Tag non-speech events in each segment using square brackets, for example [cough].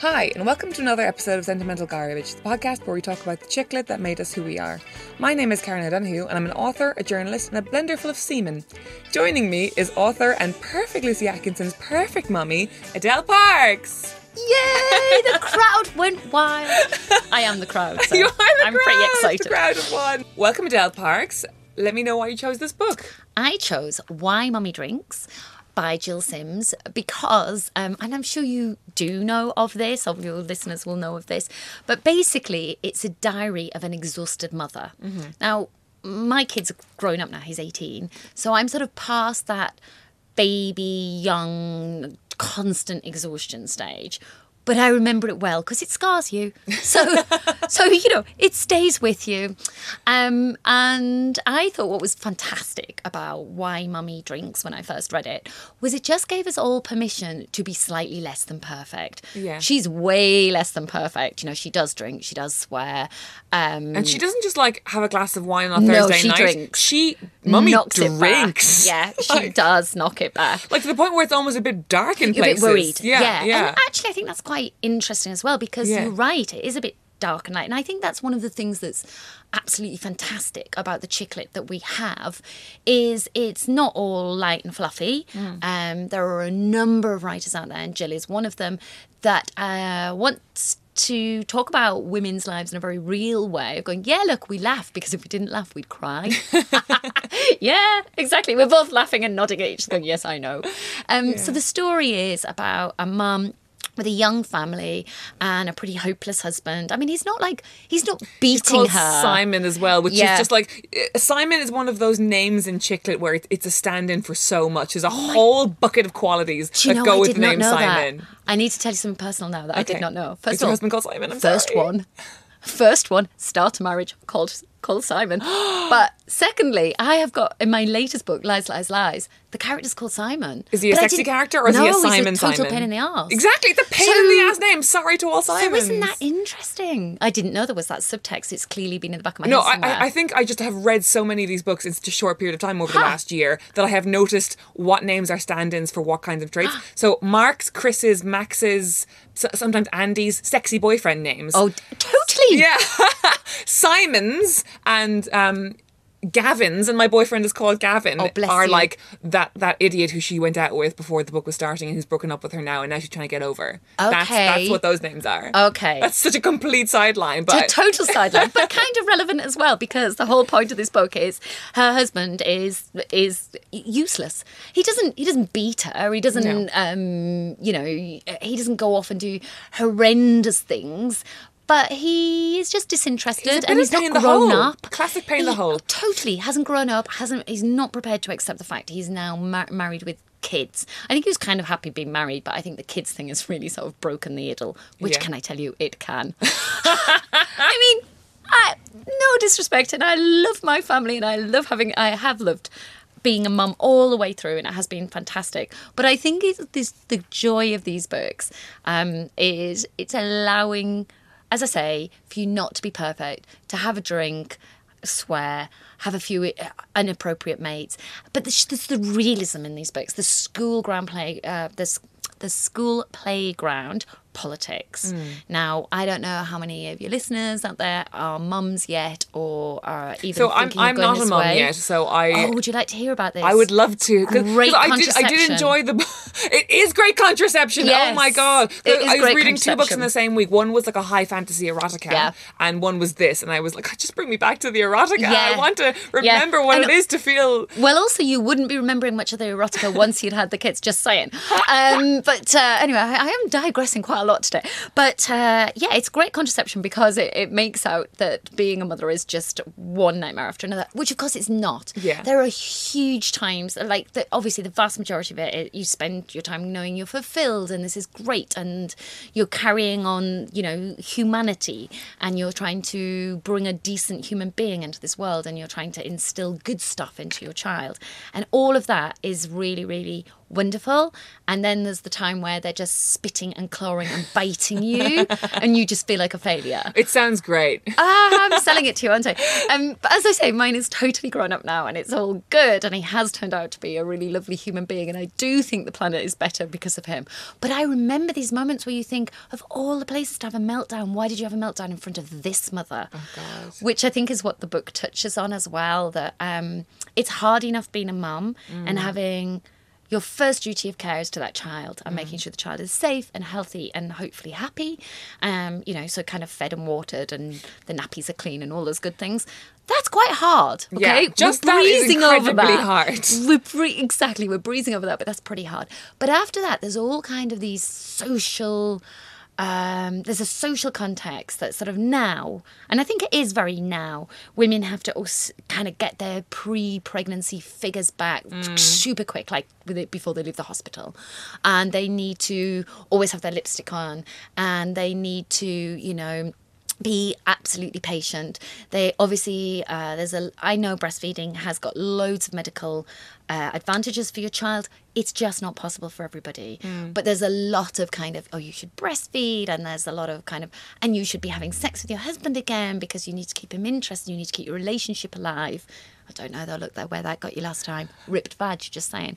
Hi, and welcome to another episode of Sentimental Garbage, the podcast where we talk about the chick lit that made us who we are. My name is Caroline O'Donoghue, and I'm an author, a journalist, and a blender full of semen. Joining me is author and perfect Lucy Atkinson's perfect mummy, Adele Parks. Yay! The [laughs] crowd went wild. I am the crowd. [laughs] So you are the I'm crowd. pretty excited. The crowd of one. Welcome, Adele Parks. Let me know why you chose this book. I chose Why Mummy Drinks by Gill Sims because, um, and I'm sure you do know of this, or your listeners will know of this, but basically it's a diary of an exhausted mother. Now, my kid's grown up now, he's 18, so I'm sort of past that baby, young, constant exhaustion stage. But I remember it well because it scars you. So, [laughs] so you know, it stays with you. Um, and I thought what was fantastic about Why Mummy Drinks when I first read it was it just gave us all permission to be slightly less than perfect. Yeah. She's way less than perfect. You know, she does drink, she does swear. Um, And she doesn't just like have a glass of wine on a No, Thursday she night. drinks. She, mummy knocks drinks. it back. Yeah, [laughs] she Like- does knock it back. Like to the point where it's almost a bit dark in places. a bit worried. Yeah, yeah. And actually, I think that's quite interesting as well because Yeah. you're right. It is a bit dark and light. And I think that's one of the things that's absolutely fantastic about the chick lit that we have is it's not all light and fluffy. Mm. Um, there are a number of writers out there, and Jill is one of them, that uh, wants to talk about women's lives in a very real way of going, yeah, look, we laugh because if we didn't laugh, we'd cry. [laughs] [laughs] yeah, exactly. We're both laughing and nodding at each other. Yes, I know. Um, So the story is about a mum with a young family and a pretty hopeless husband. I mean, he's not like he's not beating called her. Simon as well, which Yeah. is just like uh, Simon is one of those names in chick lit where it, it's a stand-in for so much. There's a whole bucket of qualities Do you that know, go I with the name Simon. that. I need to tell you something personal now that I did not know. Is First your all, husband called Simon? I'm first sorry. one, first one, start a marriage called called Simon. [gasps] but secondly, I have got in my latest book, Lies, Lies, Lies. The character's called Simon. Is he a sexy character or is no, he a he's Simon a total Simon? pain in the arse. Exactly, a pain So- in the ass name. Sorry to all Simons. So isn't that interesting? I didn't know there was that subtext. It's clearly been in the back of my No, head I. I I think I just have read so many of these books in such a short period of time over the last year that I have noticed what names are stand-ins for what kinds of traits. [gasps] so Mark's, Chris's, Max's, sometimes Andy's sexy boyfriend names. oh, totally. Yeah. [laughs] Simon's and um Gavin's and my boyfriend is called Gavin Oh, bless are you. like that that idiot who she went out with before the book was starting and who's broken up with her now and now she's trying to get over. That's that's what those names are. Okay. That's such a complete sideline, a but total sideline, but kind of relevant as well because the whole point of this book is her husband is is useless. He doesn't he doesn't beat her. He doesn't No. um you know he doesn't go off and do horrendous things. But he is just disinterested He's and he's not in the grown hole. up. Classic pain in the hole. Totally hasn't grown up. Hasn't he's not prepared to accept the fact he's now mar- married with kids. I think he was kind of happy being married, but I think the kids thing has really sort of broken the idyll. Which Yeah. can I tell you, it can. [laughs] I mean, I, no disrespect, and I love my family, and I love having. I have loved being a mum all the way through, and it has been fantastic. But I think it's this the joy of these books um, is it's allowing, as I say, for you not to be perfect, to have a drink, swear, have a few uh, inappropriate mates. But there's, there's the realism in these books, the school ground play, uh, the school playground politics. Hmm. Now, I don't know how many of your listeners out there are mums yet or are even so I'm I'm not a mum yet, so I Oh, would you like to hear about this? I would love to. 'cause- 'cause Great I did. I did enjoy the. [laughs] It is great contraception. Yes. Oh my god! I was great reading two books in the same week. One was like a high fantasy erotica, Yeah. and one was this. And I was like, just bring me back to the erotica. Yeah. I want to Yeah. remember what And- it is to feel. Well, also, you wouldn't be remembering much of the erotica once you'd had the kids, just saying. [laughs] Um, but uh, anyway, I, I am digressing quite about a lot today. But uh, yeah, it's great contraception because it, it makes out that being a mother is just one nightmare after another, which of course it's not. Yeah. There are huge times, like the, obviously the vast majority of it, it, you spend your time knowing you're fulfilled and this is great and you're carrying on, you know, humanity and you're trying to bring a decent human being into this world and you're trying to instill good stuff into your child. And all of that is really, really wonderful. And then there's the time where they're just spitting and clawing and biting you, [laughs] and you just feel like a failure. It sounds great. ah, I'm selling it to you, aren't I? Um, but as I say, mine is totally grown up now, and it's all good. And he has turned out to be a really lovely human being, and I do think the planet is better because of him. But I remember these moments where you think, of all the places to have a meltdown, why did you have a meltdown in front of this mother? God. Which I think is what the book touches on as well. That um, it's hard enough being a mum and having your first duty of care is to that child and making sure the child is safe and healthy and hopefully happy. Um, you know, so kind of fed and watered and the nappies are clean and all those good things. That's quite hard. Okay, Yeah, just that is incredibly hard. [laughs] We're bre- exactly we're breezing over that, but that's pretty hard. But after that, there's all kind of these social. Um, there's a social context that's sort of now, and I think it is very now. Women have to also kind of get their pre-pregnancy figures back super quick, like with it before they leave the hospital, and they need to always have their lipstick on, and they need to, you know, be absolutely patient. They obviously uh, there's a I know breastfeeding has got loads of medical uh, advantages for your child. It's just not possible for everybody. But there's a lot of kind of oh you should breastfeed and there's a lot of kind of and you should be having sex with your husband again because you need to keep him interested. You need to keep your relationship alive. I don't know They'll Look that where that got you last time. Ripped vag. Just saying.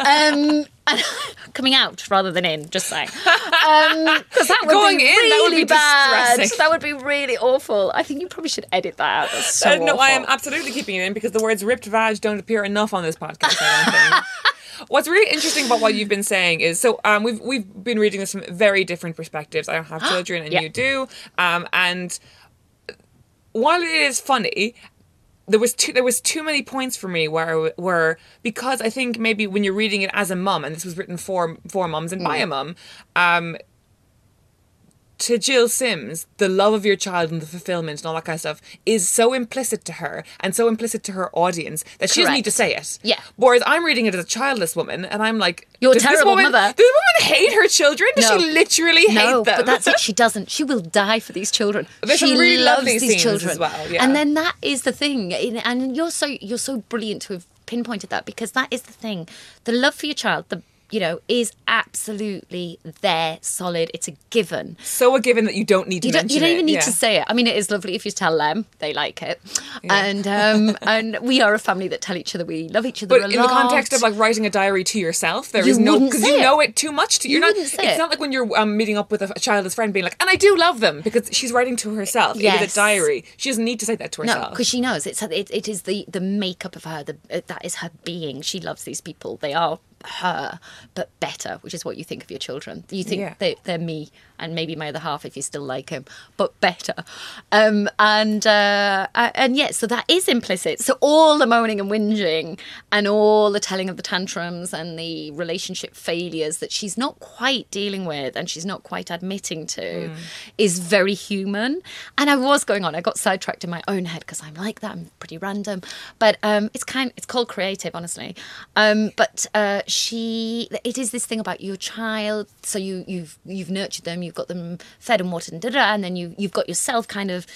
um, [laughs] [laughs] coming out rather than in. Just saying. Um, [laughs] 'cause that would Going be in, really that would be bad. That would be really awful. I think you probably should edit that out. That's so Uh, no, I am absolutely keeping it in because the words ripped vag don't appear enough on this podcast. I. What's really interesting about what you've been saying is so um, we've we've been reading this from very different perspectives. I don't have [gasps] children, and you do. Um, and while it is funny, there was too there was too many points for me where where because I think maybe when you're reading it as a mum, and this was written for for mums and by a mum, um, to Gill Sims, the love of your child and the fulfillment and all that kind of stuff is so implicit to her and so implicit to her audience that she doesn't need to say it. Yeah. Whereas I'm reading it as a childless woman and I'm like, You're a terrible woman, mother." Does this woman hate her children? Does No. she literally no, hate them? but that's it. She [laughs] doesn't. She will die for these children. There's she really loves these scenes children as well, yeah. And then that is the thing. And you're so you're so brilliant to have pinpointed that because that is the thing. The love for your child, the you know, is absolutely there, solid. It's a given. so a given that you don't need to You don't, you don't even it. need yeah. to say it. I mean, it is lovely if you tell them they like it, and um, [laughs] and we are a family that tell each other we love each other. But in the context of like writing a diary to yourself, there You is no because you know it too much. To, you're You not. It's it. not like when you're um, meeting up with a, a childless friend, being like, "And I do love them," because she's writing to herself. It is Yes. a diary. She doesn't need to say that to No, herself. because she knows it's it, it is the the makeup of her. The uh, that is her being. She loves these people. They are her, but better, which is what you think of your children. You think Yeah. they, they're me and maybe my other half if you still like him, but better. Um, and uh, and yeah, so that is implicit. So all the moaning and whinging and all the telling of the tantrums and the relationship failures that she's not quite dealing with and she's not quite admitting to is very human. And I was going on. I got sidetracked in my own head because I'm like that. I'm pretty random, but um, it's kind. It's called creative, honestly. Um, but uh, she, it is this thing about your child. So you you've you've nurtured them. You've got them fed and watered and and then you you've got yourself kind of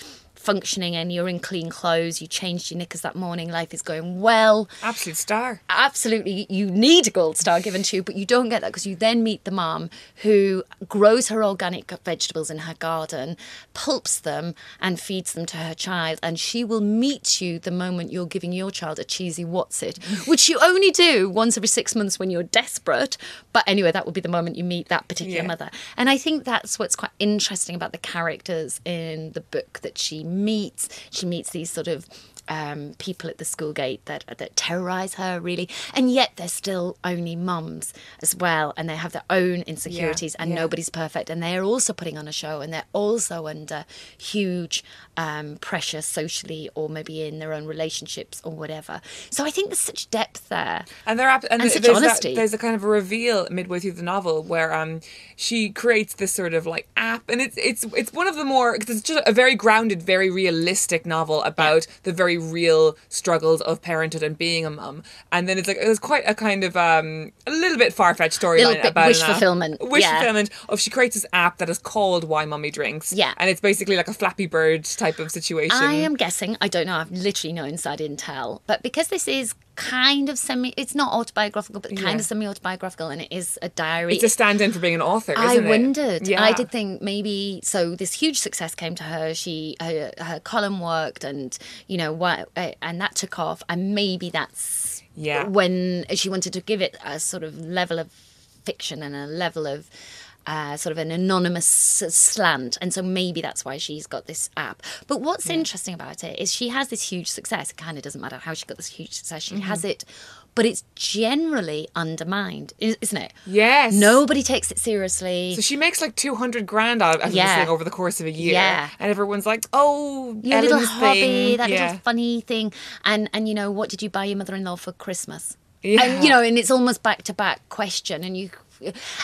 functioning and you're in clean clothes you changed your knickers that morning life is going well Absolute star. absolutely you need a gold star given to you but you don't get that because you then meet the mom who grows her organic vegetables in her garden pulps them and feeds them to her child and she will meet you the moment you're giving your child a cheesy what's it [laughs] which you only do once every six months when you're desperate but anyway that will be the moment you meet that particular Yeah. mother and i think that's what's quite interesting about the characters in the book that she meets she meets these sort of um, people at the school gate that that terrorise her really, and yet they're still only mums as well, and they have their own insecurities, and yeah. nobody's perfect, and they are also putting on a show, and they're also under huge um, pressure socially, or maybe in their own relationships or whatever. So I think there's such depth there. And they're and, And such there's, honesty. That, there's a kind of a reveal midway through the novel where um she creates this sort of like app, and it's it's it's one of the more cause it's just a very grounded, very realistic novel about the very real struggles of parenthood and being a mum. And then it's like it's quite a kind of um a little bit far fetched storyline about wish fulfillment, Wish yeah. fulfillment of she creates this app that is called Why Mummy Drinks. Yeah. and it's basically like a Flappy Bird type of situation. I am guessing. I don't know. I've literally no inside intel. But because this is kind of semi, it's not autobiographical, but kind Yeah. of semi autobiographical, and it is a diary. It's a stand-in for being an author. I isn't it? wondered. Yeah. I did think maybe so. This huge success came to her. She her, her column worked, and you know what, uh, and that took off. And maybe that's Yeah. when she wanted to give it a sort of level of fiction and a level of. Uh, sort of an anonymous slant, and so maybe that's why she's got this app. But what's interesting about it is she has this huge success. It kind of doesn't matter how she got this huge success; she Mm-hmm. has it, but it's generally undermined, isn't it? Yes. Nobody takes it seriously. So she makes like 200 grand out of Yeah. this thing over the course of a year. Yeah. And everyone's like, oh, your little hobby, thing. that yeah. little funny thing, and and you know what did you buy your mother-in-law for Christmas? Yeah. And you know, and it's almost back to back question, and you,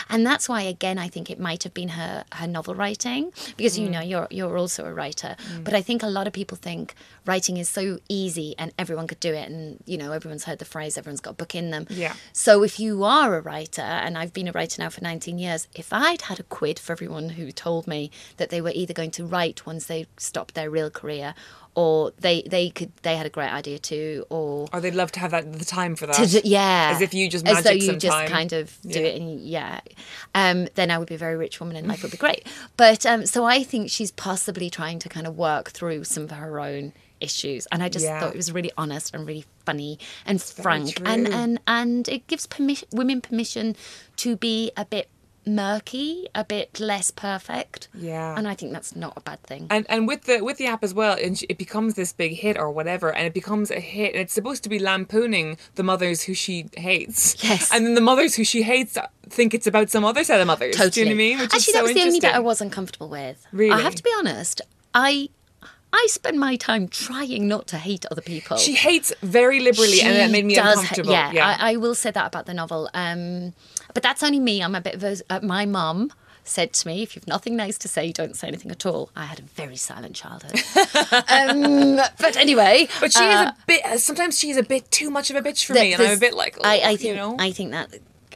and that's why again I think it might have been her her novel writing because Mm. you know you're you're also a writer, but I think a lot of people think writing is so easy and everyone could do it, and you know everyone's heard the phrase everyone's got a book in them. Yeah. So if you are a writer, and I've been a writer now for 19 years, if I'd had a quid for everyone who told me that they were either going to write once they stopped their real career, or they they could they had a great idea too, or Or they'd love to have that the time for that. do, yeah, As if you just as though you some just time. kind of do Yeah. it, and yeah, um, then I would be a very rich woman and life would be great. But um, so I think she's possibly trying to kind of work through some of her own issues, and I just Yeah. thought it was really honest and really funny and frank, and and and it gives permission women permission to be a bit murky, a bit less perfect. Yeah. and I think that's not a bad thing. and and with the with the app as well, and it becomes this big hit or whatever, and it becomes a hit, and it's supposed to be lampooning the mothers who she hates. Yes. And then the mothers who she hates think it's about some other set of mothers. Totally. Do you know what I mean? Which Actually, is so that was the only bit I was uncomfortable with. Really? I have to be honest. I I spend my time trying not to hate other people. She hates very liberally, and that made me does uncomfortable. yeah, I, I will say that about the novel. Um, but that's only me. I'm a bit of a. Uh, my mum said to me, "If you've nothing nice to say, don't say anything at all." I had a very silent childhood. [laughs] um, but anyway, But she uh, is a bit. Sometimes she's a bit too much of a bitch for me, and I'm a bit like, I, I think you know. I think that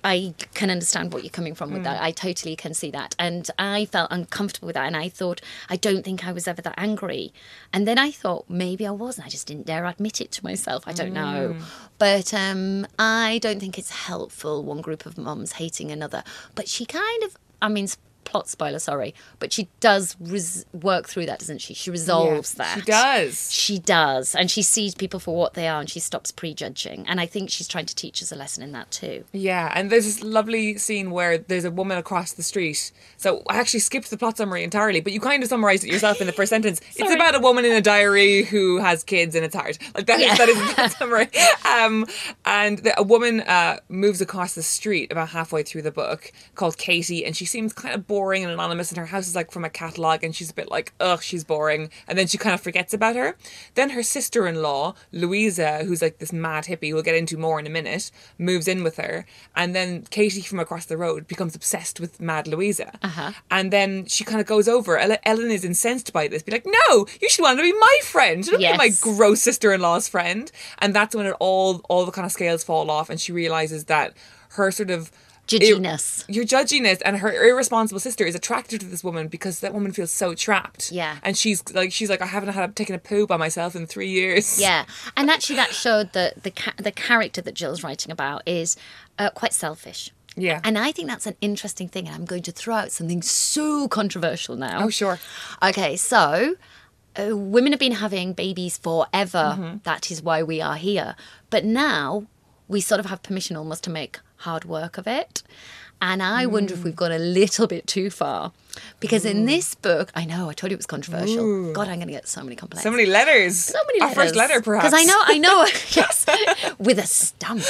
I can understand what you're coming from with Mm. that. I totally can see that, and I felt uncomfortable with that. And I thought I don't think I was ever that angry, and then I thought maybe I was. And I just didn't dare admit it to myself. I don't know, Mm. but um, I don't think it's helpful. One group of mums hating another, but she kind of. I mean. Plot spoiler, sorry, but she does res- work through that, doesn't she? She resolves Yeah, that. she does. She does, and she sees people for what they are, and she stops prejudging. And I think she's trying to teach us a lesson in that too. Yeah, and there's this lovely scene where there's a woman across the street. So I actually skipped the plot summary entirely, but you kind of summarized it yourself in the first [laughs] sentence. It's about a woman in a diary who has kids and it's hard. Like that, is, that is the plot summary. [laughs] Um, and the, a woman uh, moves across the street about halfway through the book called Katie, and she seems kind of boring and anonymous, and her house is like from a catalogue, and she's a bit like, ugh, she's boring. And then she kind of forgets about her. Then her sister in law, Louisa, who's like this mad hippie, we'll get into more in a minute, moves in with her. And then Katie from across the road becomes obsessed with Mad Louisa. Uh-huh. And then she kind of goes over. Ellen, Ellen is incensed by this, be like, no, you should want to be my friend. You don't be my gross sister in law's friend. And that's when it all all the kind of scales fall off, and she realizes that her sort of Judginess. your judginess and her irresponsible sister is attracted to this woman because that woman feels so trapped. Yeah. And she's like, she's like, I haven't had taken a poo by myself in three years. Yeah, [laughs] and actually, that showed that the ca- the character that Jill's writing about is uh, quite selfish. Yeah. and I think that's an interesting thing. And I'm going to throw out something so controversial now. Oh, sure. Okay, so uh, women have been having babies forever. Mm-hmm. That is why we are here. But now we sort of have permission almost to make hard work of it. And I wonder if we've gone a little bit too far. Because in this book, I know, I told you it was controversial. God, I'm going to get so many complaints. So many letters. So many Our letters. first letter, perhaps. Because I know, I know, [laughs] [laughs] yes, with a stamp.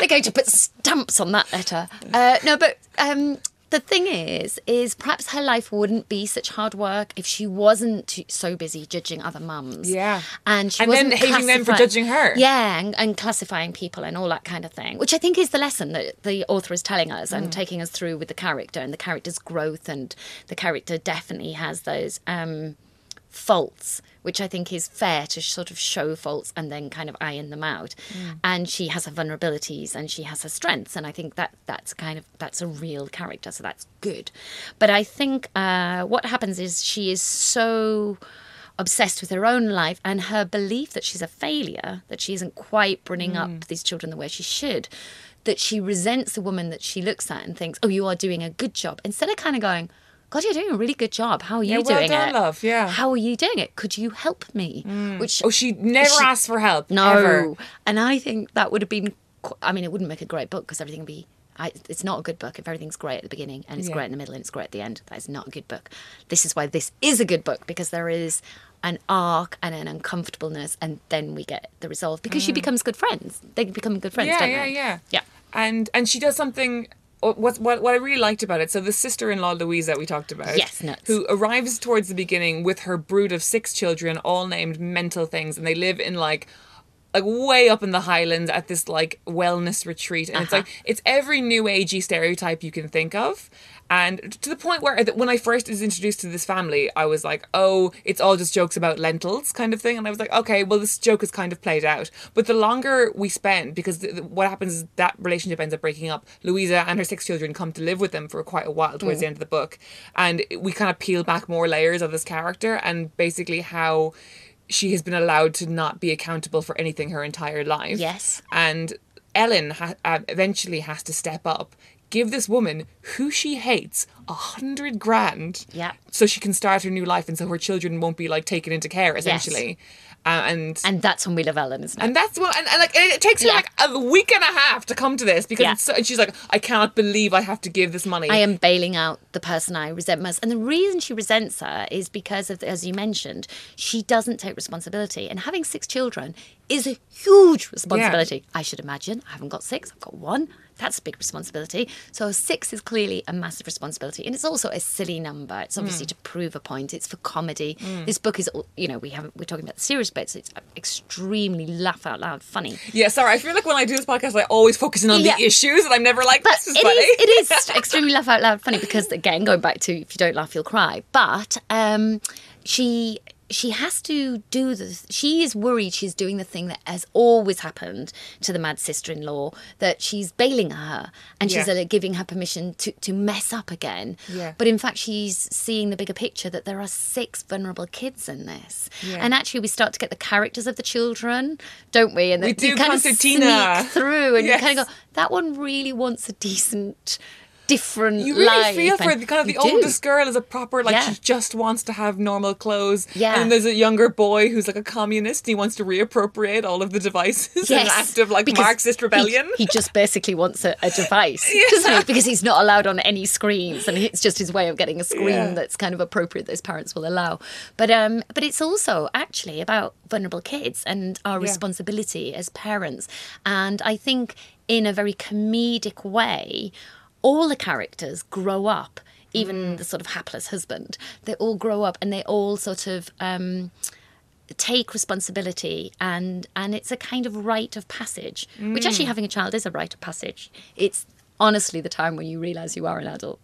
They're going to put stamps on that letter. [laughs] Uh, no, but um, the thing is, is perhaps her life wouldn't be such hard work if she wasn't so busy judging other mums. Yeah. and she And wasn't hating them for judging her. Yeah, and, and classifying people and all that kind of thing, which I think is the lesson that the author is telling us Mm. and taking us through with the character and the character's growth, and the character definitely has those. Um, faults, which I think is fair to sort of show faults and then kind of iron them out. And she has her vulnerabilities and she has her strengths, and I think that that's kind of that's a real character, so that's good. But I think uh, what happens is she is so obsessed with her own life and her belief that she's a failure, that she isn't quite bringing up these children the way she should. That she resents the woman that she looks at and thinks, "Oh, you are doing a good job," instead of kind of going, "God, you're doing a really good job. How are you Yeah, well doing done, it? love, yeah. How are you doing it? Could you help me?" Which Oh, she never She- asked for help. no, Ever. and I think that would have been. I mean, it wouldn't make a great book because everything would be. I, it's not a good book if everything's great at the beginning and it's Yeah. great in the middle and it's great at the end. That is not a good book. This is why this is a good book because there is an arc and an uncomfortableness, and then we get the resolve because she becomes good friends. They become good friends. Mm. Yeah, don't yeah, they? yeah. Yeah. And and she does something. What, what what I really liked about it, so the sister-in-law Louise that we talked about, Yes, nuts. who arrives towards the beginning with her brood of six children, all named mental things, and they live in like like way up in the highlands at this like wellness retreat and it's Uh-huh. like it's every new agey stereotype you can think of and to the point where when i first was introduced to this family i was like oh it's all just jokes about lentils kind of thing and i was like okay well this joke is kind of played out but the longer we spend because the- what happens is that relationship ends up breaking up louisa and her six children come to live with them for quite a while towards the end of the book and we kind of peel back more layers of this character and basically how she has been allowed to not be accountable for anything her entire life. Yes. And Ellen ha- uh, eventually has to step up, give this woman who she hates a hundred grand. Yeah. So she can start her new life, and so her children won't be like taken into care essentially. Uh, and And that's when we love Ellen, isn't it? and that's what, and, and like it takes her like a week and a half to come to this because Yeah. it's so, and she's like, I cannot believe I have to give this money. I am bailing out the person I resent most. And the reason she resents her is because of, as you mentioned, she doesn't take responsibility. And having six children is a huge responsibility. I should imagine. I haven't got six, I've got one. That's a big responsibility. So six is clearly a massive responsibility. And it's also a silly number. It's obviously Mm. to prove a point. It's for comedy. This book is, you know, we have we're talking about the serious bits. It's extremely laugh out loud funny. yeah, sorry. I feel like when I do this podcast, I always focus in on Yeah. the issues, and I'm never like, But this is it funny. is, it is [laughs] extremely laugh out loud funny because again, going back to if you don't laugh, you'll cry. But um, she she has to do this. She is worried she's doing the thing that has always happened to the mad sister-in-law. That she's bailing her and she's Yeah. uh, giving her permission to to mess up again. Yeah. But in fact, she's seeing the bigger picture that there are six vulnerable kids in this. Yeah. And actually, we start to get the characters of the children, don't we? And We you do, kind of sneak through, and you kind of go, that one really wants a decent, different You really life. feel for the kind of the do. oldest girl is a proper like Yeah. she just wants to have normal clothes. Yeah. And there's a younger boy who's like a communist. And he wants to reappropriate all of the devices in an act of like because Marxist rebellion. He, just basically wants a, a device, [laughs] doesn't he? Because he's not allowed on any screens, and it's just his way of getting a screen Yeah. that's kind of appropriate that his parents will allow. But um, but it's also actually about vulnerable kids and our responsibility as parents. And I think in a very comedic way, all the characters grow up. Even the sort of hapless husband, they all grow up and they all sort of um, take responsibility and and it's a kind of rite of passage which actually having a child is a rite of passage. It's honestly the time when you realize you are an adult.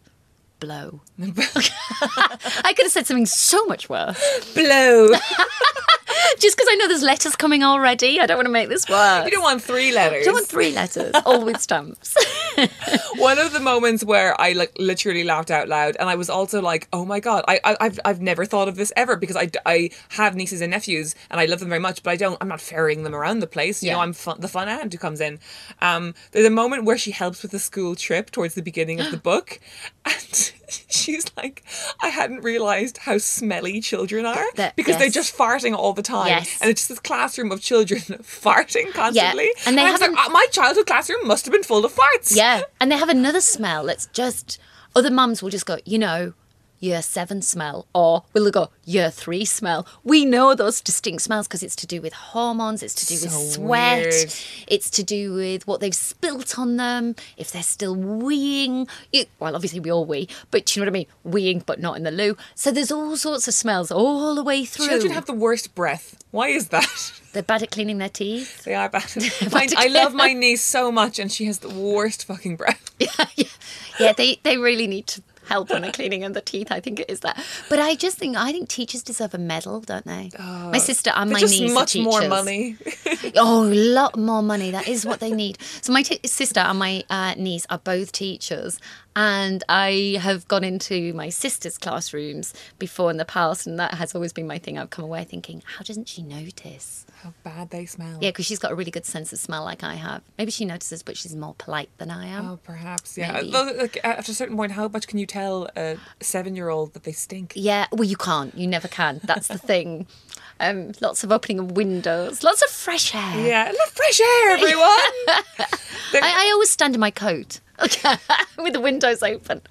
Blow. [laughs] [laughs] I could have said something so much worse. Blow. [laughs] [laughs] just because i know there's letters coming already i don't want to make this worse you don't want three letters. You don't want three letters all with stamps [laughs] One of the moments where I like literally laughed out loud, and I was also like, "Oh my god, I, I I've I've never thought of this ever because I, I have nieces and nephews and I love them very much, but I don't I'm not ferrying them around the place. You know, I'm fun, the fun aunt who comes in. Um, there's a moment where she helps with the school trip towards the beginning of the [gasps] book, and [laughs] she's like, I hadn't realised how smelly children are That- because they're just farting all the time. Yes. And it's just this classroom of children [laughs] farting constantly. Yeah. and they was like, "Oh, my childhood classroom must have been full of farts. Yeah, and they have another smell that's just other mums will just go, you know, year seven smell, or will they go year three smell? We know those distinct smells because it's to do with hormones, it's to do with sweat, weird. it's to do with what they've spilt on them, if they're still weeing. You- well, obviously we all wee, but you know what I mean, weeing but not in the loo. So there's all sorts of smells all the way through. Children have the worst breath. Why is that? They're bad at cleaning their teeth. They are bad. [laughs] [laughs] My, I love my [laughs] niece so much, and she has the worst fucking breath. yeah, yeah. yeah, they, they really need to help on the cleaning of the teeth. I think it is that. But I just think I think teachers deserve a medal, don't they? my sister and my niece are much more money. [laughs] Oh, a lot more money. That is what they need. So my t- sister and my uh, niece are both teachers, and I have gone into my sister's classrooms before in the past, and that has always been my thing. I've come away thinking, how doesn't she notice? How bad they smell. Yeah, because she's got a really good sense of smell, like I have. Maybe she notices, but she's more polite than I am. Oh, perhaps. Yeah. Though, like, after a certain point, how much can you tell a seven-year-old that they stink? Yeah, well, you can't. You never can. That's the thing. Um, lots of opening of windows, lots of fresh air. Yeah, fresh air, everyone. [laughs] [laughs] I, I always stand in my coat [laughs] with the windows open.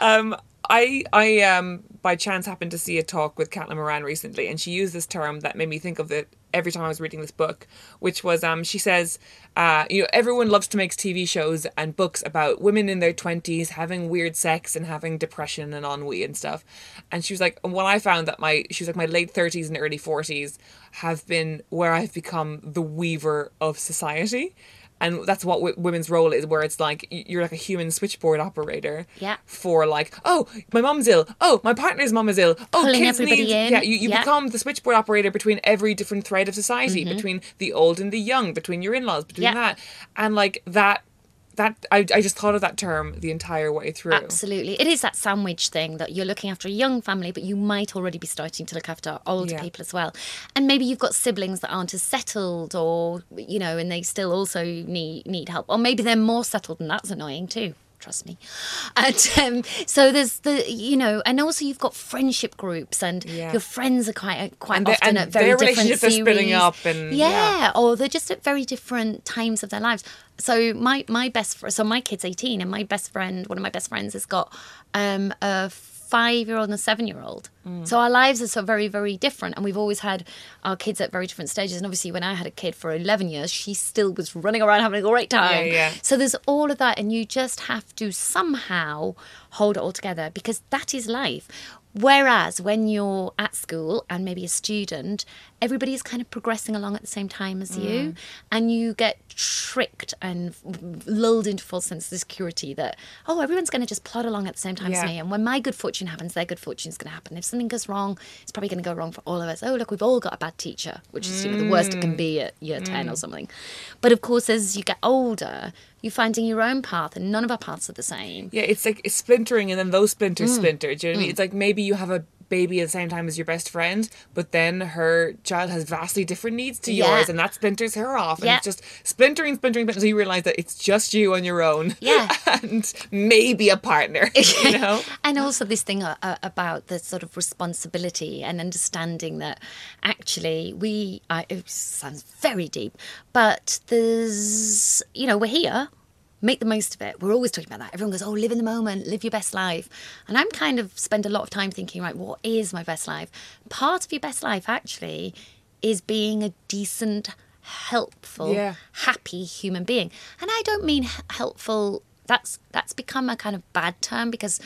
Um, I I um by chance happened to see a talk with Caitlin Moran recently, and she used this term that made me think of it every time I was reading this book, which was um she says, uh, you know, everyone loves to make TV shows and books about women in their twenties having weird sex and having depression and ennui and stuff, and she was like, and when I found that my she was like my late thirties and early forties have been where I've become the weaver of society. And that's what w- women's role is, where it's like you're like a human switchboard operator Yeah. for like, oh, my mom's ill. Oh, my partner's mom is ill. Oh, Pulling kids need. in. Yeah, you, you Yeah. become the switchboard operator between every different thread of society, between the old and the young, between your in-laws, between Mm-hmm. Yeah. that, and like that. That I, I just thought of that term the entire way through. Absolutely. It is that sandwich thing that you're looking after a young family, but you might already be starting to look after older Yeah. people as well. And maybe you've got siblings that aren't as settled or, you know, and they still also need need help. Or maybe they're more settled and that's annoying too. Trust me. [laughs] And um, so there's the, you know, and also you've got friendship groups and Yeah. your friends are quite quite And often at very their different relationships are splitting series. up and- yeah, yeah. or they're just at very different times of their lives. So my my best fr- so my kid's 18 and my best friend one of my best friends has got um a 5-year-old and a 7-year-old. Mm. So our lives are so very very different and we've always had our kids at very different stages and obviously when I had a kid for 11 years she still was running around having a great time. Yeah, yeah. So there's all of that and you just have to somehow hold it all together because that is life. Whereas when you're at school and maybe a student, everybody is kind of progressing along at the same time as Mm. you, and you get tricked and lulled into false sense of security that oh everyone's going to just plod along at the same time Yeah. as me, and when my good fortune happens, their good fortune is going to happen. If something goes wrong, it's probably going to go wrong for all of us. Oh look, we've all got a bad teacher, which is you know the worst it Mm. can be at year ten or something. But of course, as you get older, you're finding your own path, and none of our paths are the same. Yeah, it's like it's splintering, and then those splinters Mm. splinter. Do you know what I mean? It's like maybe you have a baby at the same time as your best friend, but then her child has vastly different needs to Yeah. yours, and that splinters her off. And Yeah. it's just splintering, splintering, splintering, until you realize that it's just you on your own. Yeah. [laughs] and maybe a partner. [laughs] You know? and also this thing uh, uh, about the sort of responsibility and understanding that actually we I, it sounds very deep but there's you know we're here make the most of it. We're always talking about that. Everyone goes oh live in the moment live your best life. And i'm kind of spend a lot of time thinking right what is my best life? Part of your best life actually is being a decent helpful Yeah. happy human being. And i don't mean helpful that's that's become a kind of bad term because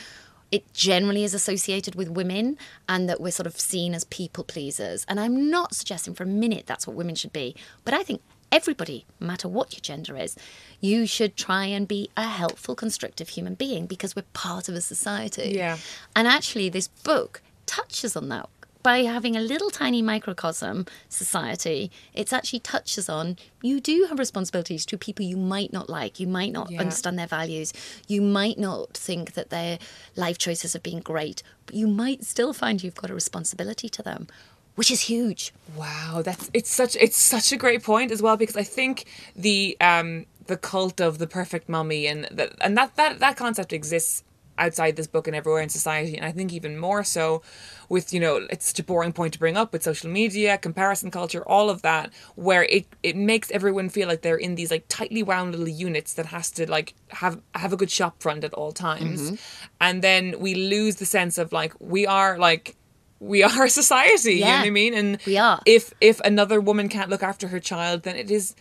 it generally is associated with women and that we're sort of seen as people pleasers. And i'm not suggesting for a minute that's what women should be but i think everybody no matter what your gender is you should try and be a helpful constructive human being because we're part of a society Yeah. and actually this book touches on that by having a little tiny microcosm society, it actually touches on you do have responsibilities to people you might not like, you might not Yeah. understand their values, you might not think that their life choices have been great, but you might still find you've got a responsibility to them, which is huge. Wow, that's it's such it's such a great point as well because I think the um the cult of the perfect mummy and that and that that that concept exists outside this book and everywhere in society, and I think even more so with you know it's such a boring point to bring up with social media, comparison culture, all of that, where it it makes everyone feel like they're in these like tightly wound little units that has to like have have a good shop front at all times, and then we lose the sense of like we are like we are a [laughs] society. Yeah. You know what I mean? And we are. If if another woman can't look after her child, then it is.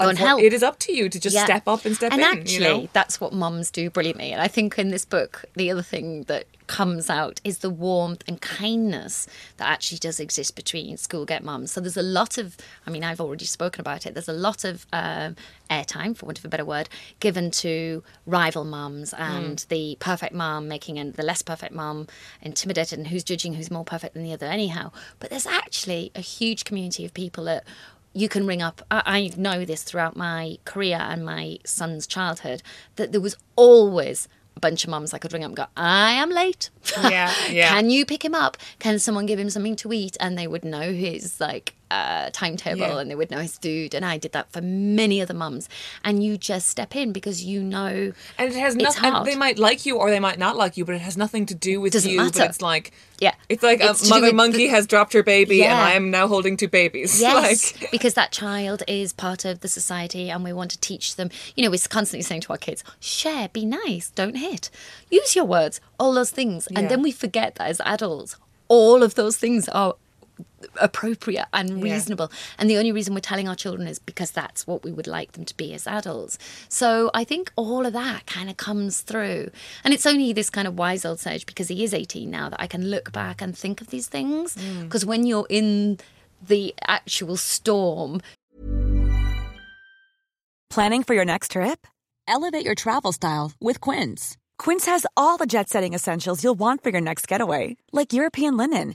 Go and help. It is up to you to just Yeah. step up and step and in. actually, you know? that's what mums do brilliantly. And I think in this book, the other thing that comes out is the warmth and kindness that actually does exist between school get mums. So there's a lot of, I mean, I've already spoken about it. There's a lot of um, airtime, for want of a better word, given to rival mums and Mm. the perfect mum making the less perfect mum intimidated and who's judging who's more perfect than the other anyhow. But there's actually a huge community of people that you can ring up. I, I know this throughout my career and my son's childhood that there was always a bunch of mums I could ring up and go, I am late. Yeah, [laughs] yeah. Can you pick him up? Can someone give him something to eat? And they would know his like uh, timetable Yeah. and they would know his food. And I did that for many other mums. And you just step in because you know And it has nothing. They might like you or they might not like you, but it has nothing to do with Doesn't you. matter. But it's like, Yeah. it's like It's a mother monkey the- has dropped her baby, and I am now holding two babies. [laughs] Yes, like, because that child is part of the society and we want to teach them. You know, we're constantly saying to our kids, share, be nice, don't hit. Use your words, all those things. And then we forget that as adults, all of those things are appropriate and Yeah. reasonable. And the only reason we're telling our children is because that's what we would like them to be as adults. So I think all of that kind of comes through. And it's only this kind of wise old sage because he is 18 now that I can look back and think of these things. Mm. Because when you're in the actual storm, Planning for your next trip? Elevate your travel style with Quince. Quince has all the jet setting essentials you'll want for your next getaway, like European linen,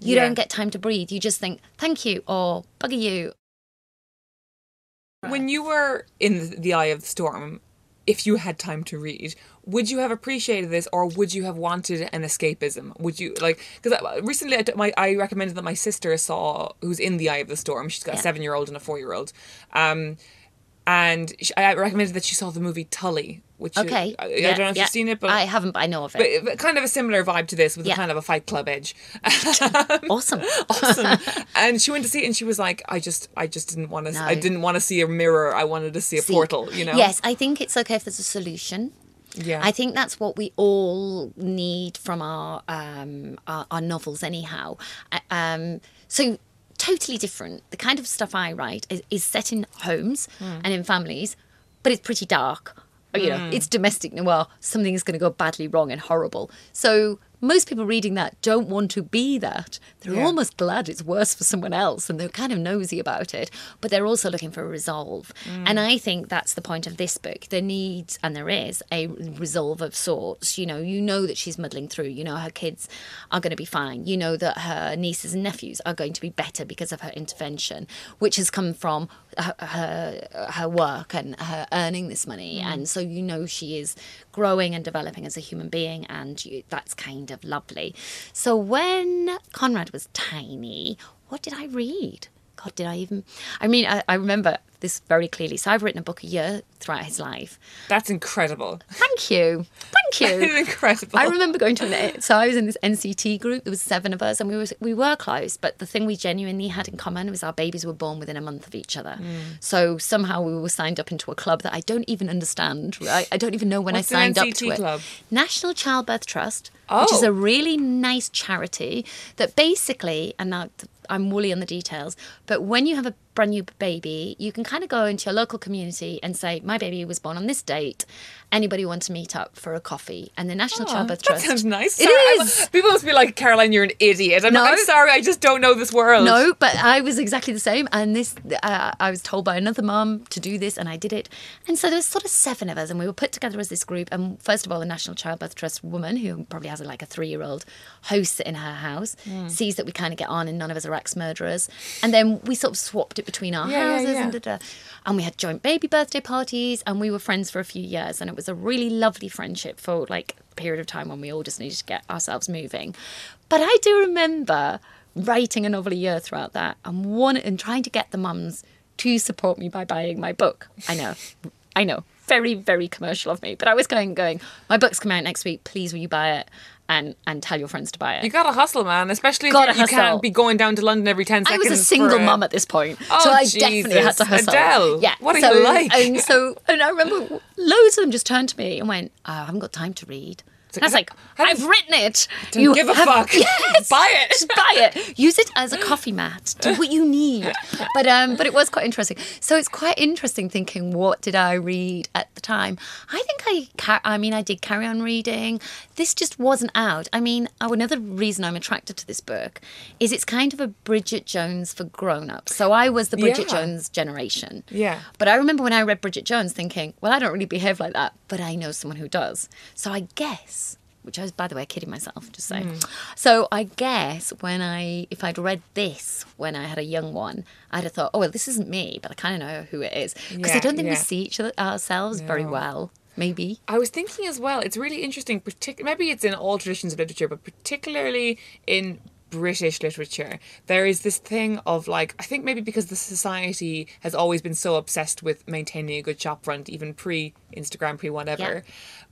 You Yeah. don't get time to breathe. You just think, thank you, or bugger you. when you were in the eye of the storm, if you had time to read, would you have appreciated this, or would you have wanted an escapism? Would you like? Because recently, I, my, I recommended that my sister saw who's in the eye of the storm. She's got a seven-year-old and a four-year-old, um, and I recommended that she saw the movie Tully, which Okay. I, I yeah, don't know if yeah. you've seen it, but. I haven't, but I know of it. but, but kind of a similar vibe to this with a Yeah. kind of a Fight Club edge. [laughs] awesome. [laughs] awesome. [laughs] and she went to see it and she was like, I just I just didn't want to I didn't want to see a mirror. I wanted to see a See, portal, you know? Yes, I think it's okay if there's a solution. Yeah. I think that's what we all need from our um, our, our novels, anyhow. Uh, Um, so totally different. The kind of stuff I write is, is set in homes Hmm. and in families, but it's pretty dark. You know, mm. it's domestic noir. Something is going to go badly wrong and horrible. So most people reading that don't want to be that. They're Yeah. almost glad it's worse for someone else and they're kind of nosy about it, but they're also looking for a resolve. Mm. And I think that's the point of this book. There needs, and there is, a resolve of sorts. You know, you know that she's muddling through. You know, her kids are going to be fine. You know that her nieces and nephews are going to be better because of her intervention, which has come from her, her, her work and her earning this money. Mm. And so you know she is growing and developing as a human being, and you, that's kind of lovely. So when Conrad was tiny, what did I read? God, did I even? I mean, I, I remember this very clearly. So I've written a book a year throughout his life. That's incredible. Thank you, thank [laughs] you. Incredible. I remember going to an so I was in this NCT group. There was seven of us, and we were we were close. But the thing we genuinely had in common was our babies were born within a month of each other. Mm. So somehow we were signed up into a club that I don't even understand. I, I don't even know when What's I signed up to it. National Childbirth Trust, which is Oh. a really nice charity that basically, and now I'm woolly on the details. But when you have a brand new baby, you can kind of go into your local community and say, "My baby was born on this date. Anybody want to meet up for a coffee?" And the National Childbirth That Trust. sounds nice. It Sorry, I'm- people must be like, Caroline, you're an idiot. I'm, No. I'm sorry, I just don't know this world. No, but I was exactly the same. And this, uh, I was told by another mum to do this, and I did it. And so there's sort of seven of us, and we were put together as this group. And first of all, the National Childbirth Trust woman, who probably has like a three year old, hosts it in her house, Hmm. sees that we kind of get on, and none of us are ex murderers. And then we sort of swapped it between our Yeah, houses, yeah. and da-da. and we had joint baby birthday parties, and we were friends for a few years, and it was a really lovely friendship for like a period of time when we all just needed to get ourselves moving. But I do remember writing a novel a year throughout that and one and trying to get the mums to support me by buying my book. I know. I know. Very, very commercial of me. But I was going going, my book's coming out next week, please will you buy it and and tell your friends to buy it. You gotta hustle, man. Especially if Gotta you, you can't be going down to London every 10 I seconds. was a single a- mum at this point, Oh, so I definitely had to hustle. Adele, yeah. what are so, you like? And so, and I remember loads of them just turned to me and went, oh, "I haven't got time to read." I was like, "I've written it. Don't give a fuck. [laughs] Yes, Buy it. Just buy it. Use it as a coffee mat. Do what you need." But um, but it was quite interesting. So it's quite interesting thinking, what did I read at the time? I think I, I mean, I did carry on reading. This just wasn't out. I mean, oh, another reason I'm attracted to this book is it's kind of a Bridget Jones for grown-ups. So I was the Bridget Yeah. Jones generation. Yeah. But I remember when I read Bridget Jones thinking, well, I don't really behave like that, but I know someone who does. So I guess, which I was, by the way, kidding myself, just saying. Mm. So I guess when I, if I'd read this when I had a young one, I'd have thought, oh, well, this isn't me, but I kind of know who it is. Because I don't think yeah. we see each other ourselves very well. Maybe. I was thinking as well, it's really interesting, partic- maybe it's in all traditions of literature, but particularly in British literature, there is this thing of like, I think maybe because the society has always been so obsessed with maintaining a good shop front, even pre Instagram, pre whatever,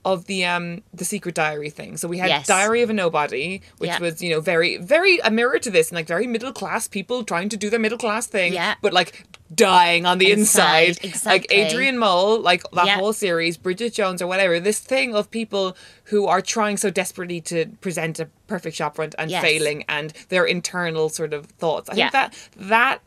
of the um the secret diary thing. So we had Yes. Diary of a Nobody, which Yeah. was, you know, very, very a mirror to this, and like very middle class people trying to do their middle class thing, Yeah. but like dying on the Inside, inside. Like. Adrian Mole, like that Yeah. whole series, Bridget Jones or whatever, this thing of people who are trying so desperately to present a perfect shopfront and Yes. failing and their internal sort of thoughts. I Yeah. think that that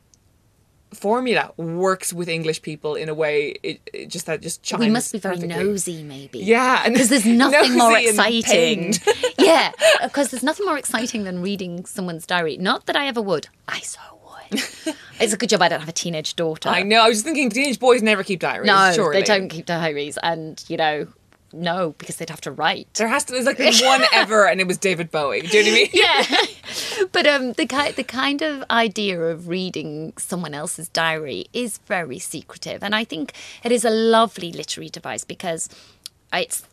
formula works with English people in a way it, it just that just chimes We must be very perfectly. nosy, maybe. Yeah, Because there's [laughs] nothing more exciting. [laughs] yeah, because there's nothing more exciting than reading someone's diary. Not that I ever would. I so would. [laughs] it's a good job I don't have a teenage daughter. I know. I was just thinking, teenage boys never keep diaries. No, surely. they don't keep diaries, and you know, no, because they'd have to write. There has to. There's like one [laughs] ever, and it was David Bowie. Do you know what I mean? yeah, [laughs] but um, the kind the kind of idea of reading someone else's diary is very secretive, and I think it is a lovely literary device because it's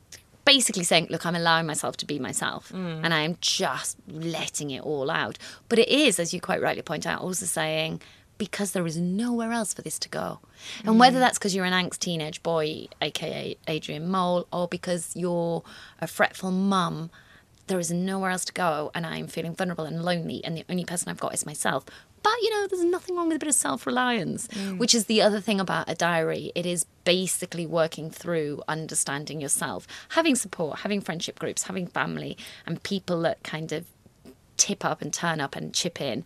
basically saying, look, I'm allowing myself to be myself, and I am just letting it all out. But it is, as you quite rightly point out, also saying. Because there is nowhere else for this to go. And mm. whether that's because you're an angst teenage boy, aka Adrian Mole, or because you're a fretful mum there is nowhere else to go and I'm feeling vulnerable and lonely and the only person I've got is myself. But you know, there's nothing wrong with a bit of self-reliance, mm. which is the other thing about a diary. It is basically working through understanding yourself, having support, having friendship groups, having family and people that kind of tip up and turn up and chip in.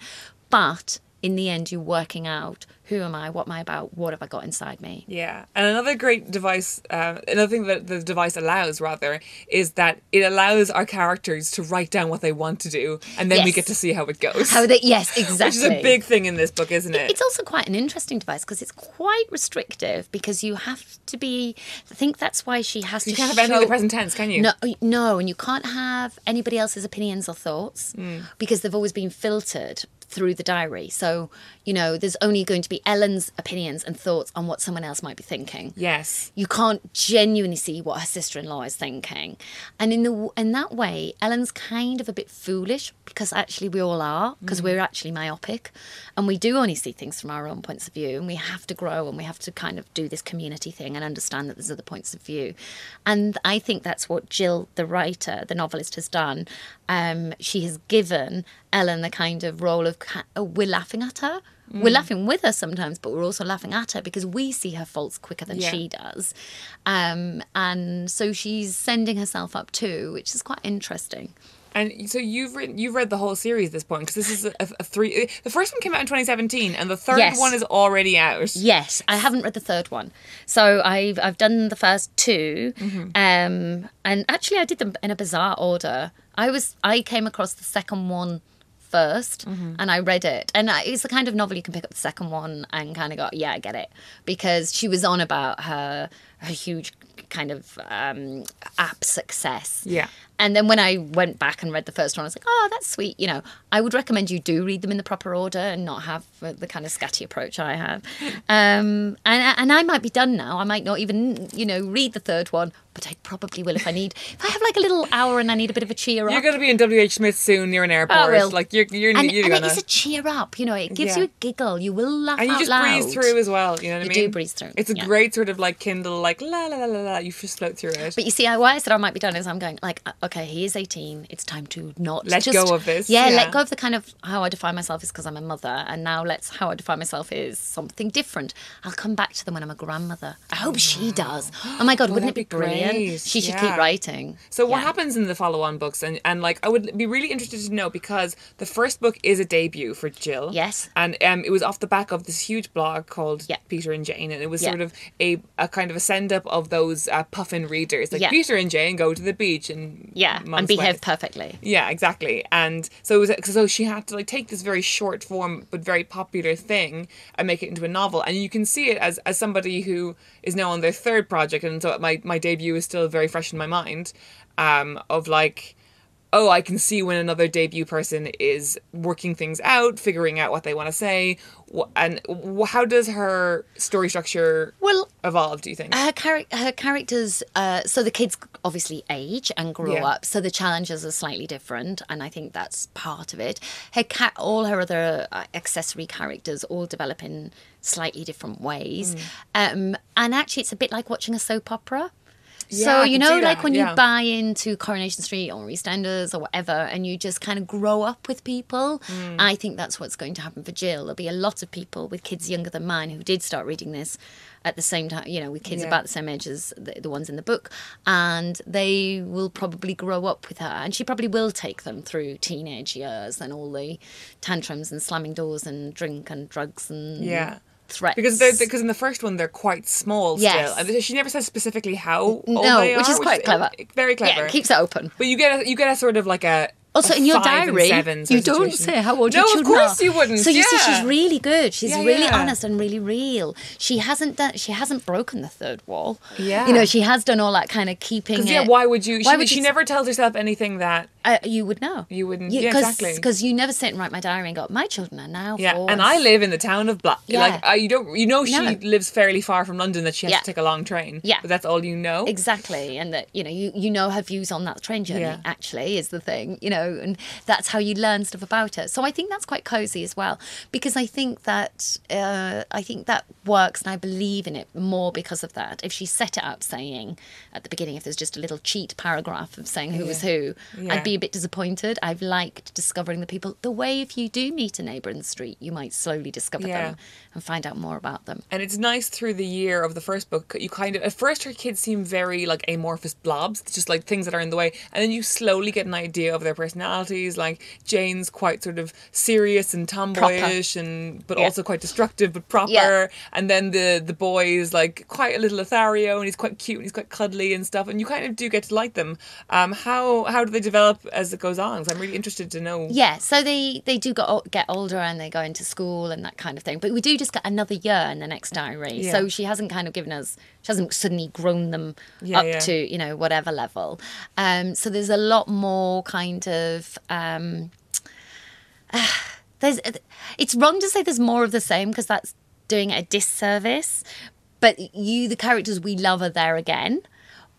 But in the end, you're working out who am I, what am I about, what have I got inside me. Yeah, and another great device, uh, another thing that the device allows rather is that it allows our characters to write down what they want to do, and then we get to see how it goes. How they, yes, exactly. [laughs] which is a big thing in this book, isn't it? It's also quite an interesting device because it's quite restrictive because you have to be. I think that's why she has you to. can't have any of the present tense, can you? No, no, and you can't have anybody else's opinions or thoughts Hmm. because they've always been filtered through the diary. So you know, there's only going to be Ellen's opinions and thoughts on what someone else might be thinking. Yes. you can't genuinely see what her sister-in-law is thinking. And in the in that way ellen's kind of a bit foolish because actually we all are because we're actually myopic. And we do only see things from our own points of view and we have to grow and we have to kind of do this community thing and understand that there's other points of view. And i think that's what Gill the writer the novelist has done. Um, she has given ellen the kind of role of oh, we're laughing at her we're laughing with her sometimes, but we're also laughing at her because we see her faults quicker than Yeah. she does. Um, and so she's sending herself up too, which is quite interesting. And so you've written, you've read the whole series at this point because this is a, a three. The first one came out in 2017, and the third Yes. one is already out. Yes, I haven't read the third one, so I've I've done the first 2 um, and actually I did them in a bizarre order. I was I came across the second one 1st mm-hmm. and I read it, and it's the kind of novel you can pick up the second one and kind of go, yeah, I get it, because she was on about her her huge kind of um, app success. Yeah. And then when I went back and read the first one, I was like, oh, that's sweet. You know, I would recommend you do read them in the proper order and not have uh, the kind of scatty approach I have. [laughs] Um, and, and I might be done now. I might not even, you know, read the third one, but I probably will if I need. If I have like a little hour and I need a bit of a cheer up. You're going to be in WH Smith soon near an airport. I will. Like you're you're, and, you're and gonna. it is a cheer up, you know. It gives Yeah. you a giggle. You will laugh and you just loud. breeze through as well. You know what You I do mean? breeze through, It's a yeah. great sort of like Kindle, like la la la la la. You just float through it. But you see, I- why I said I might be done is I'm going like, uh, okay, he is 18. It's time to not Let just, go of this, Yeah, yeah. let go of the kind of how I define myself is because I'm a mother, and now let's how I define myself is something different. I'll come back to them when I'm a grandmother. I hope she does. Oh my god, wouldn't it be be brilliant? great, She should yeah. keep writing. So what Yeah. happens in the follow-on books, and and like I would be really interested to know because the first book is a debut for Gill. Yes. and um, it was off the back of this huge blog called. Peter and Jane, and it was sort of a, a kind of a send up of those uh, puffin readers, like Yeah. Peter and Jane go to the beach and Yeah, and behave perfectly. Yeah, exactly. And so it was so she had to like take this very short form but very popular thing and make it into a novel. And you can see it as as somebody who is now on their third project and so my my debut is still very fresh in my mind um of like oh, I can see when another debut person is working things out, figuring out what they want to say. And how does her story structure Well, evolve, do you think? her, char- her characters uh, so the kids obviously age and grow Yeah. up so the challenges are slightly different and i think that's part of it her cat all her other uh, accessory characters all develop in slightly different ways Mm. um, and actually it's a bit like watching a soap opera Yeah, so you know like when yeah. you buy into coronation street or eastenders or whatever and you just kind of grow up with people Mm. i think that's what's going to happen for Gill there'll be a lot of people with kids younger than mine who did start reading this at the same time you know with kids Yeah. about the same age as the, the ones in the book and they will probably grow up with her and she probably will take them through teenage years and all the tantrums and slamming doors and drink and drugs and Yeah. Threats Because they're, because in the first one they're quite small Yes. still, and she never says specifically how old no they which is quite clever very clever. yeah it keeps it open But you get a, you get a sort of like a Also, in your diary, you don't say how old no, your of course are. you wouldn't. So you see, she's really good. She's Yeah, really yeah. honest and really real. She hasn't done. She hasn't broken the third wall. Yeah. You know, she has done all that kind of keeping. It, yeah, why would you? Why she, would she you- never tells herself anything that. Uh, you would know. You wouldn't- yeah, exactly. Because you never sit and write my diary and go, my children are now. Yeah, four and I live in the town of Black. Yeah. Like uh, you don't, you know, she No. lives fairly far from London. That she has Yeah. to take a long train. Yeah. but that's all you know. Exactly, and that you know you you know her views on that train journey. Yeah. Actually, is the thing you know, and that's how you learn stuff about her. So I think that's quite cozy as well, because I think that uh, I think that works, and I believe in it more because of that. If she set it up saying at the beginning, if there's just a little cheat paragraph of saying who was who, Yeah. I'd be a bit disappointed. I've liked discovering the people. The way if you do meet a neighbour in the street, you might slowly discover Yeah. them and find out more about them. And it's nice through the year of the first book. You kind of at first her kids seem very like amorphous blobs, just like things that are in the way, and then you slowly get an idea of their personalities. Like Jane's quite sort of serious and tomboyish, and but Yeah. also quite destructive but proper. Yeah. And then the the boy is like quite a little Lothario, and he's quite cute and he's quite cuddly and stuff. And you kind of do get to like them. Um, how how do they develop as it goes on? I'm really interested to know. Yeah, so they they do get get older and they go into school and that kind of thing. But we do just get another year in the next diary. Yeah. So she hasn't kind of given us she hasn't suddenly grown them up to you know whatever level. Um, so there's a lot more kind of. Um, [sighs] there's it's wrong to say there's more of the same because that's doing a disservice but you the characters we love are there again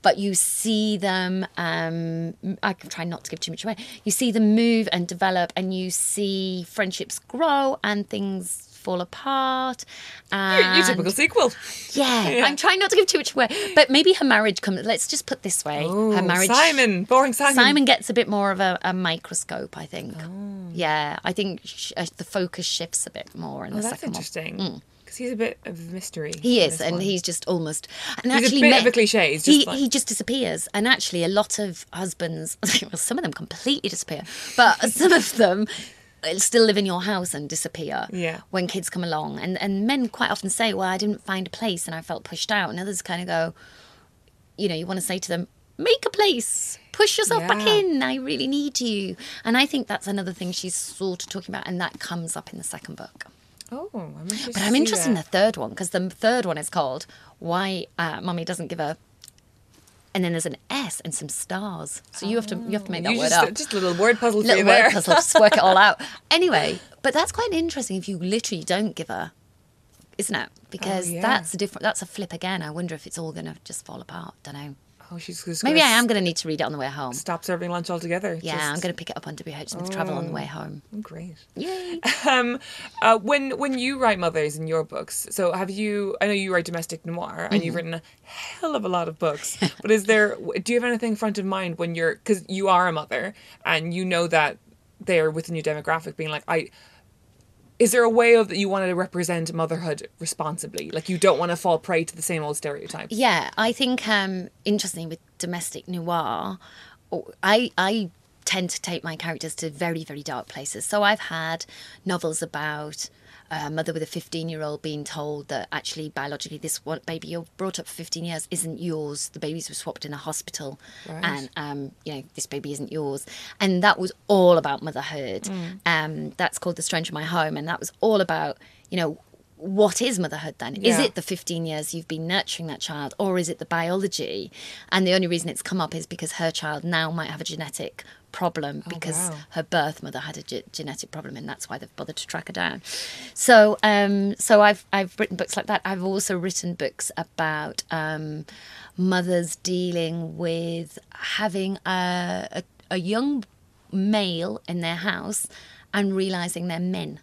but you see them um i can try not to give too much away. You see them move and develop and you see friendships grow and things fall apart Your, and your typical sequel. yeah, [laughs] Yeah. i'm trying not to give too much away but maybe her marriage comes let's just put this way her marriage Simon, boring Simon. Simon gets a bit more of a, a microscope, I think. Oh. Yeah, I think sh- uh, the focus shifts a bit more in Oh, the second one. interesting. Because he's a bit of a mystery. He is, and one. he's just almost. And He's a actually, bit of a cliche, he like- he just disappears, and actually, a lot of husbands, [laughs] well, some of them completely disappear, but some of them still live in your house and disappear. Yeah. When kids come along, and and men quite often say, "Well, I didn't find a place, and I felt pushed out," and others kind of go, you know, you want to say to them, make a place, push yourself back in. I really need you. And I think that's another thing she's sort of talking about, and that comes up in the second book. Oh, I'm. But I'm interested in the third one because the third one is called "Why uh, Mummy Doesn't Give a," and then there's an S and some stars. So you have to you have to make that Oh, You word just, up. just a little word puzzle Little word there. puzzle, just work it all out. [laughs] Anyway, but that's quite interesting if you literally don't give a, isn't it? Because oh, yeah. that's a different. That's a flip again. I wonder if it's all going to just fall apart. Don't know. Oh, she's just Maybe I am going to need to read it on the way home. stop serving lunch altogether. Yeah, Just- I'm going to pick it up on WH Smith Travel on the way home. Oh, Great. Yay! [laughs] Um, uh, when when you write mothers in your books, so have you? I know you write domestic noir, and Mm-hmm. you've written a hell of a lot of books. [laughs] but is there? Do you have anything front of mind when you're? Because you are a mother, and you know that they're within your demographic, being like, I. Is there a way of that you want to represent motherhood responsibly? Like you don't want to fall prey to the same old stereotypes. Yeah, I think um, interesting with domestic noir, I I tend to take my characters to very very dark places. So I've had novels about a mother with a 15 year old being told that actually biologically this one baby you're brought up for 15 years isn't yours. The babies were swapped in a hospital, Right. and um, you know this baby isn't yours. And that was all about motherhood. Um, that's called The Stranger in My Home, and that was all about you know what is motherhood then? Is it the 15 years you've been nurturing that child, or is it the biology? And the only reason it's come up is because her child now might have a genetic problem because wow. her birth mother had a ge- genetic problem, and that's why they've bothered to track her down. So, um, so I've I've written books like that. I've also written books about um, mothers dealing with having a, a, a young male in their house and realizing they're men.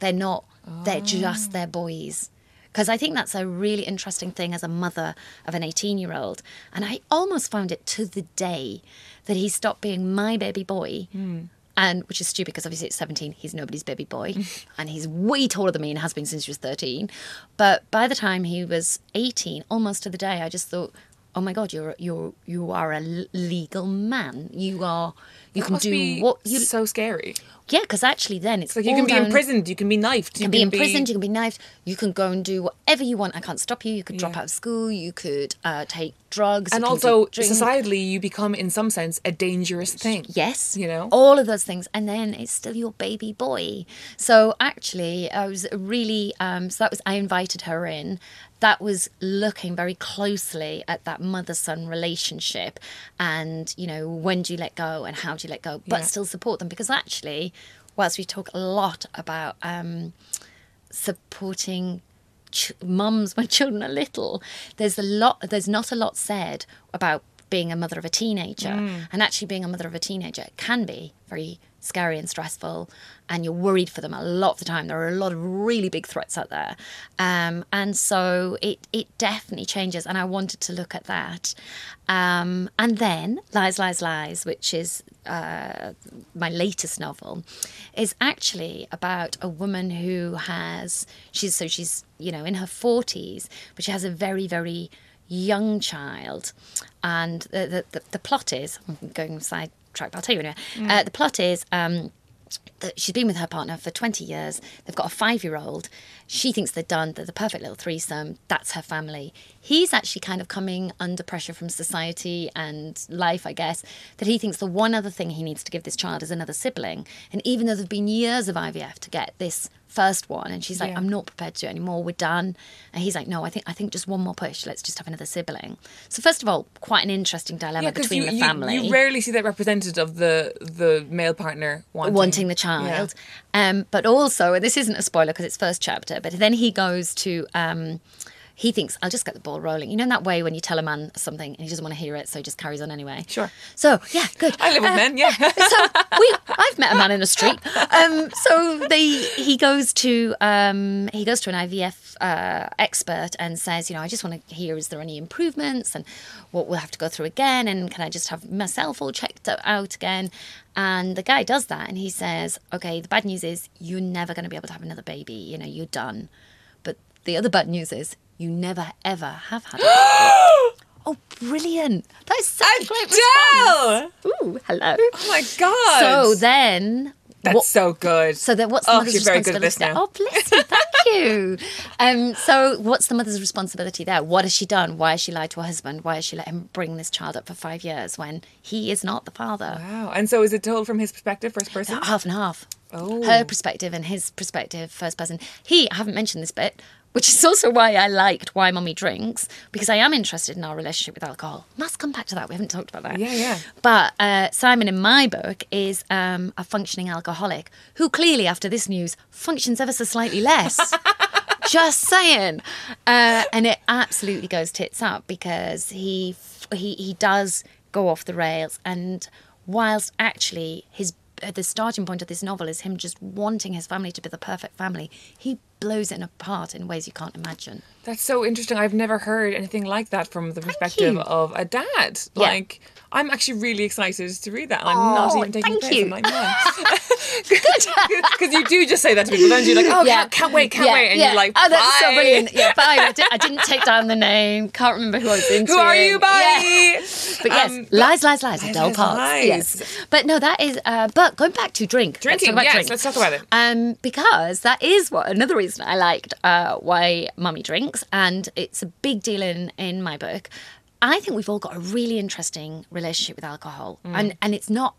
They're not. They're just their boys. Because I think that's a really interesting thing as a mother of an 18 year old. And I almost found it to the day that he stopped being my baby boy. Hmm. And which is stupid because obviously at 17, he's nobody's baby boy. [laughs] and he's way taller than me and has been since he was 13. But by the time he was 18, almost to the day, I just thought, oh my God, you're, you're, you are a legal man. You are, you That can do be what you. so scary. Yeah, because actually then it's It's like you can be down- imprisoned, you can be knifed, you can be imprisoned, you can be knifed, you can go and do whatever you want. I can't stop you. You could drop Yeah. out of school, you could uh, take drugs. and also societally, you become in some sense a dangerous thing. Yes, You know? all of those things, and then it's still your baby boy. So actually, I was really um, so that was I invited her in. That was looking very closely at that mother-son relationship, and you know when do you let go and how do you let go, but Yeah. still support them. Because actually, whilst we talk a lot about um, supporting ch- mums when [laughs] children are little there's a lot there's not a lot said about being a mother of a teenager. And actually being a mother of a teenager can be very scary and stressful and you're worried for them a lot of the time. There are a lot of really big threats out there. Um, and so it it definitely changes and i wanted to look at that. Um, and then lies lies lies which is uh, my latest novel is actually about a woman who has she's so she's you know in her 40s but she has a very very young child. And the the, the, plot is i'm going sidetrack but i'll tell you anyway uh, the plot is um that she's been with her partner for 20 years. They've got a five year old. She thinks they're done. They're the perfect little threesome. That's her family. He's actually kind of coming under pressure from society and life, I guess, that he thinks the one other thing he needs to give this child is another sibling. And even though there've been years of IVF to get this first one, and she's like, Yeah. I'm not prepared to do it anymore. We're done. And he's like, No, I think I think just one more push. Let's just have another sibling. So first of all, quite an interesting dilemma 'cause between you, the you- family You, rarely see that represented of the the male partner wanting, wanting the child. Um, but also, and this isn't a spoiler because it's first chapter, but then he goes to. Um, he thinks I'll just get the ball rolling. You know in that way when you tell a man something and he doesn't want to hear it, so he just carries on anyway. Sure. So yeah, good. I live with Uh, men, yeah. [laughs] so we, I've met a man in the street. [laughs] Um, so they, he goes to, um, he goes to an IVF uh, expert and says, you know, I just want to hear, is there any improvements and what we'll have to go through again, and can I just have myself all checked out again? And the guy does that, and he says, okay, the bad news is you're never going to be able to have another baby. You know, you're done. But the other bad news is you never ever have had [gasps] it. oh, brilliant! That is such a great response. Adele! Ooh, hello. Oh my god. So then, That's what- so good. so then, what's the Oh, mother's you're very good responsibility? at this now. Oh, bless you, thank [laughs] you. Um, so what's the mother's responsibility there? What has she done? Why has she lied to her husband? Why has she let him bring this child up for five years when he is not the father? Wow. And so is it told from his perspective, first person? Half and half. Oh. Her perspective and his perspective, first person. He, I haven't mentioned this bit, which is also why I liked Why Mummy Drinks, because I am interested in our relationship with alcohol. Must come back to that. We haven't talked about that. Yeah, yeah. But uh, Simon, in my book, is um, a functioning alcoholic who clearly, after this news, functions ever so slightly less. [laughs] Just saying. Uh, and it absolutely goes tits up because he, he, he does go off the rails. And whilst actually his uh, the starting point of this novel is him just wanting his family to be the perfect family, he blows it apart in ways you can't imagine. That's so interesting. I've never heard anything like that from the perspective of a dad. Yeah. Like, I'm actually really excited to read that. And I'm not Oh, even taking thank you. Because [laughs] [laughs] you do just say that to people, don't you? Like, oh, can't, can't wait, can't wait. And you're like, oh, that's so brilliant. Yeah, bye. I, di- I didn't take down the name. Can't remember who I was [laughs] into. Who are you, bye? Yeah. But yes, Um, lies, lies, lies. Adele Parks. lies. Yes. But no, that is. Uh, but going back to drink. Drinking, Let's talk about yes, drink. let's talk about it. Um, because that is what another reason I liked uh, why Mummy drinks, and it's a big deal in in my book. I think we've all got a really interesting relationship with alcohol, Mm. and and it's not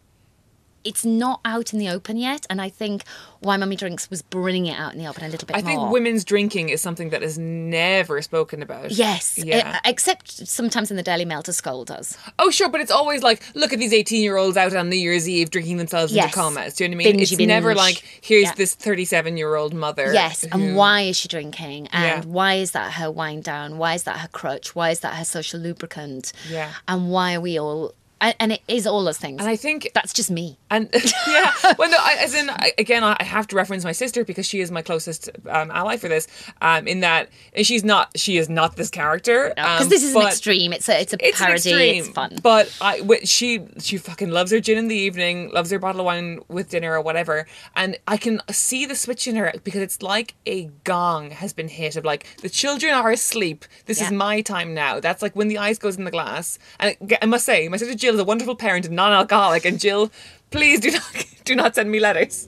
it's not out in the open yet. And I think why Mummy drinks was bringing it out in the open a little bit I think women's drinking is something that is never spoken about. Yes, Yeah. uh, except sometimes in the Daily Mail to scold us. Oh, sure, but it's always like, look at these 18 year olds out on New Year's Eve drinking themselves Yes. into comas. Do you know what I mean? Binge, it's never like, here's Yeah. this 37 year old mother. Yes, who- and why is she drinking? And Yeah. why is that her wind down? Why is that her crutch? Why is that her social lubricant? Yeah. And why are we all? And, and it is all those things. And I think that's just me. And [laughs] yeah, well, no, I, as in I, again, I have to reference my sister because she is my closest um, ally for this. Um, in that, and she's not, she is not this character Because um, this is an extreme. It's a it's a It's parody. extreme, It's fun. But I, she, she fucking loves her gin in the evening, loves her bottle of wine with dinner or whatever, and I can see the switch in her because it's like a gong has been hit of like the children are asleep. This is my time now. That's like when the ice goes in the glass. And I must say, my sister Jill is a wonderful parent and non-alcoholic, and Jill. Please do [laughs] not do not send me letters.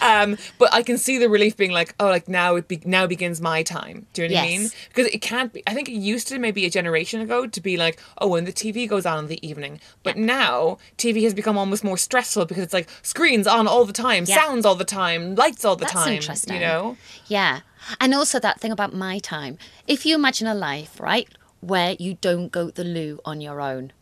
Um, but I can see the relief being like, oh, like now it be, now begins my time. Do you know what I mean? Because it can't be. I think it used to maybe a generation ago to be like, oh, when the TV goes on in the evening. But now TV has become almost more stressful because it's like screens on all the time, Yeah. sounds all the time, lights all the That's time. interesting. You know? Yeah. And also that thing about my time. If you imagine a life, right, where you don't go to the loo on your own.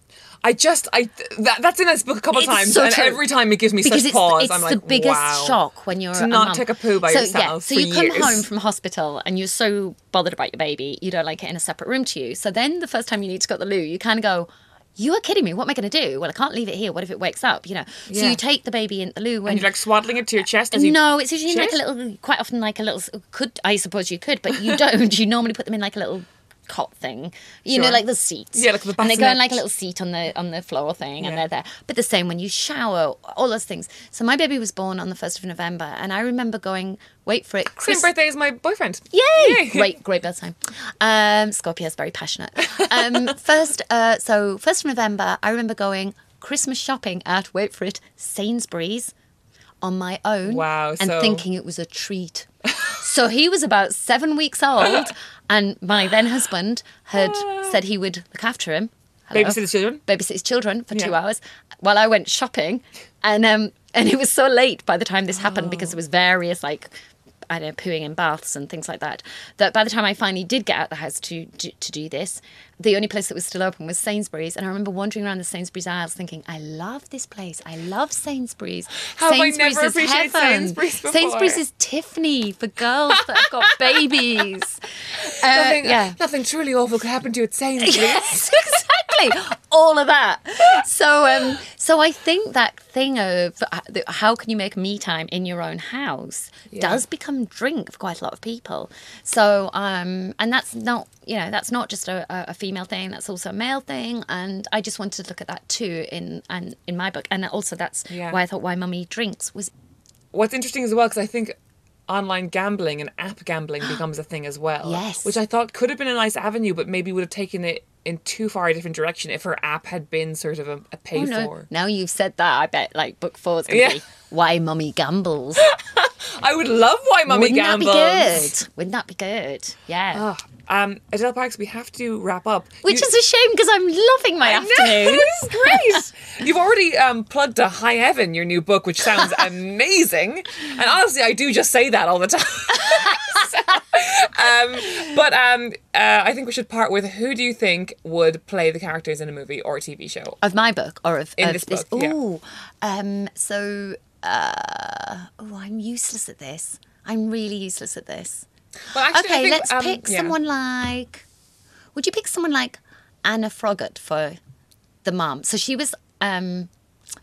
I just I that, that's in this book a couple It's times, so and true. every time it gives me because such it's, pause. it's I'm the like, biggest wow. shock when you're to not mum. take a poo by so, yourself. So for you come years. home from hospital and you're so bothered about your baby, you don't like it in a separate room to you. So then the first time you need to go to the loo, you kind of go. You are kidding me. What am I going to do? Well, I can't leave it here. What if it wakes up? You know. Yeah. So you take the baby in the loo when and you're like swaddling it to your chest. As you no, it's usually like a little, quite often like a little. Could I suppose you could, but you don't. [laughs] you normally put them in like a little cot thing, you know, like the seats. Yeah, like the and they go in like a little seat on the on the floor thing, and they're there. But the same when you shower, all those things. So my baby was born on the first of November, and I remember going, wait for it, Same birthday as my boyfriend. Yay! [laughs] Great, great bedtime. Um, Scorpio's very passionate. Um, [laughs] first, uh, so first of November, I remember going Christmas shopping at wait for it Sainsbury's on my own. Wow, and so- thinking it was a treat. So he was about seven weeks old, [laughs] and my then husband had said he would look after him. Hello. Babysit the children. Babysit his children for two Yeah. hours while I went shopping, and um, and it was so late by the time this happened because there was various like. I don't know, pooing in baths and things like that. That by the time I finally did get out of the house to, to to do this, the only place that was still open was Sainsbury's, and I remember wandering around the Sainsbury's aisles thinking, "I love this place. I love Sainsbury's. Sainsbury's is heaven. Sainsbury's? Sainsbury's is Tiffany for girls that have got babies. [laughs] Uh, Nothing, yeah. nothing truly awful could happen to you at Sainsbury's. Yes, exactly. All of that. So, um, so I think that thing of uh, how can you make me time in your own house does become drink for quite a lot of people. So, um, and that's not, you know, that's not just a, a female thing. That's also a male thing. And I just wanted to look at that too in and in my book. And also that's Yeah. why I thought why mummy drinks was What's interesting as well, because I think online gambling and app gambling [gasps] becomes a thing as well. Yes. Which I thought could have been a nice avenue, but maybe would have taken it in too far a different direction if her app had been sort of a, a pay Oh, no. for. Now you've said that, I bet like book four is going to Yeah. be Why Mummy Gambles. [laughs] [laughs] I would love why Mummy Wouldn't gambles. that be good? Wouldn't that be good? Yeah. Oh, um, Adele Parks, we have to wrap up. Which You- is a shame because I'm loving my I know, afternoon. [laughs] this is great. [laughs] You've already um, plugged to High Heaven, your new book, which sounds amazing. And honestly, I do just say that all the time. So, um, but um, uh, I think we should part with who do you think would play the characters in a movie or a TV show? Of my book or of, In of this this? book, yeah. Um, so uh, oh, I'm useless at this. I'm really useless at this. Well, actually, I okay, think, let's um, pick yeah. someone like. Would you pick someone like Anna Froggatt for the mum? So she was. Um,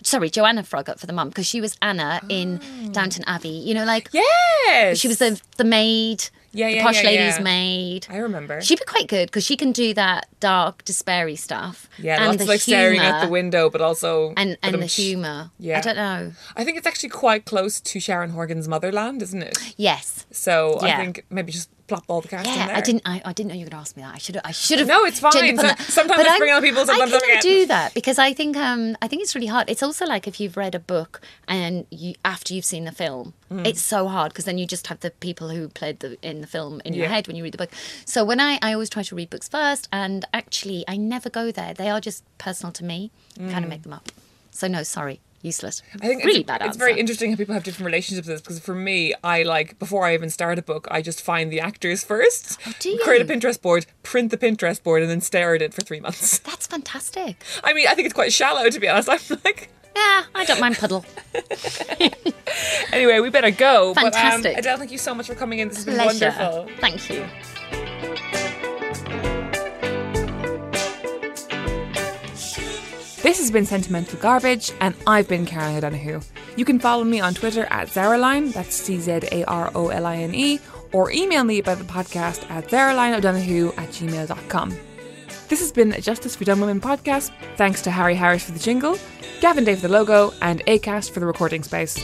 sorry, Joanna Froggatt for the mum because she was Anna in Downton Abbey. You know, like Yes, she was the the maid. Yeah, the yeah, posh yeah, lady's yeah. maid. I remember. She'd be quite good because she can do that dark, despairy stuff. yeah, and lots the of like staring at the window, but also and and the humour. Yeah. I don't know. I think it's actually quite close to Sharon Horgan's Motherland, isn't it? Yes. So I think maybe just plop all the cast in Yeah, there. I didn't. I, I didn't know you were going to ask me that. I should. have I should have. No, it's fine. So- sometimes I bring on people, sometimes I forget. do that because I think um I think it's really hard. It's also like if you've read a book and you after you've seen the film, Hmm. it's so hard because then you just have the people who played the in the film in your Yeah. head when you read the book. So when I I always try to read books first, and actually I never go there. They are just personal to me. Kind of make them up. So no, sorry, useless. I think really it's, bad it's very interesting how people have different relationships with this because for me, I like before I even start a book, I just find the actors first, Oh, create a? Pinterest board, print the Pinterest board, and then stare at it for three months. [laughs] That's fantastic. I mean, I think it's quite shallow to be honest. [laughs] I'm like, Yeah, I don't mind puddle. [laughs] anyway, we better go. But, Fantastic. um, Adele, thank you so much for coming in. This has been Pleasure. wonderful. Thank you. This has been Sentimental Garbage, and I've been Caroline O'Donoghue. You can follow me on Twitter at Czaroline, that's C Z A R O L I N E, or email me about the podcast at czarolineodonoghue at gmail.com. This has been a Justice for Dumb Women podcast. Thanks to Harry Harris for the jingle, Gavin Day for the logo, and ACAST for the recording space.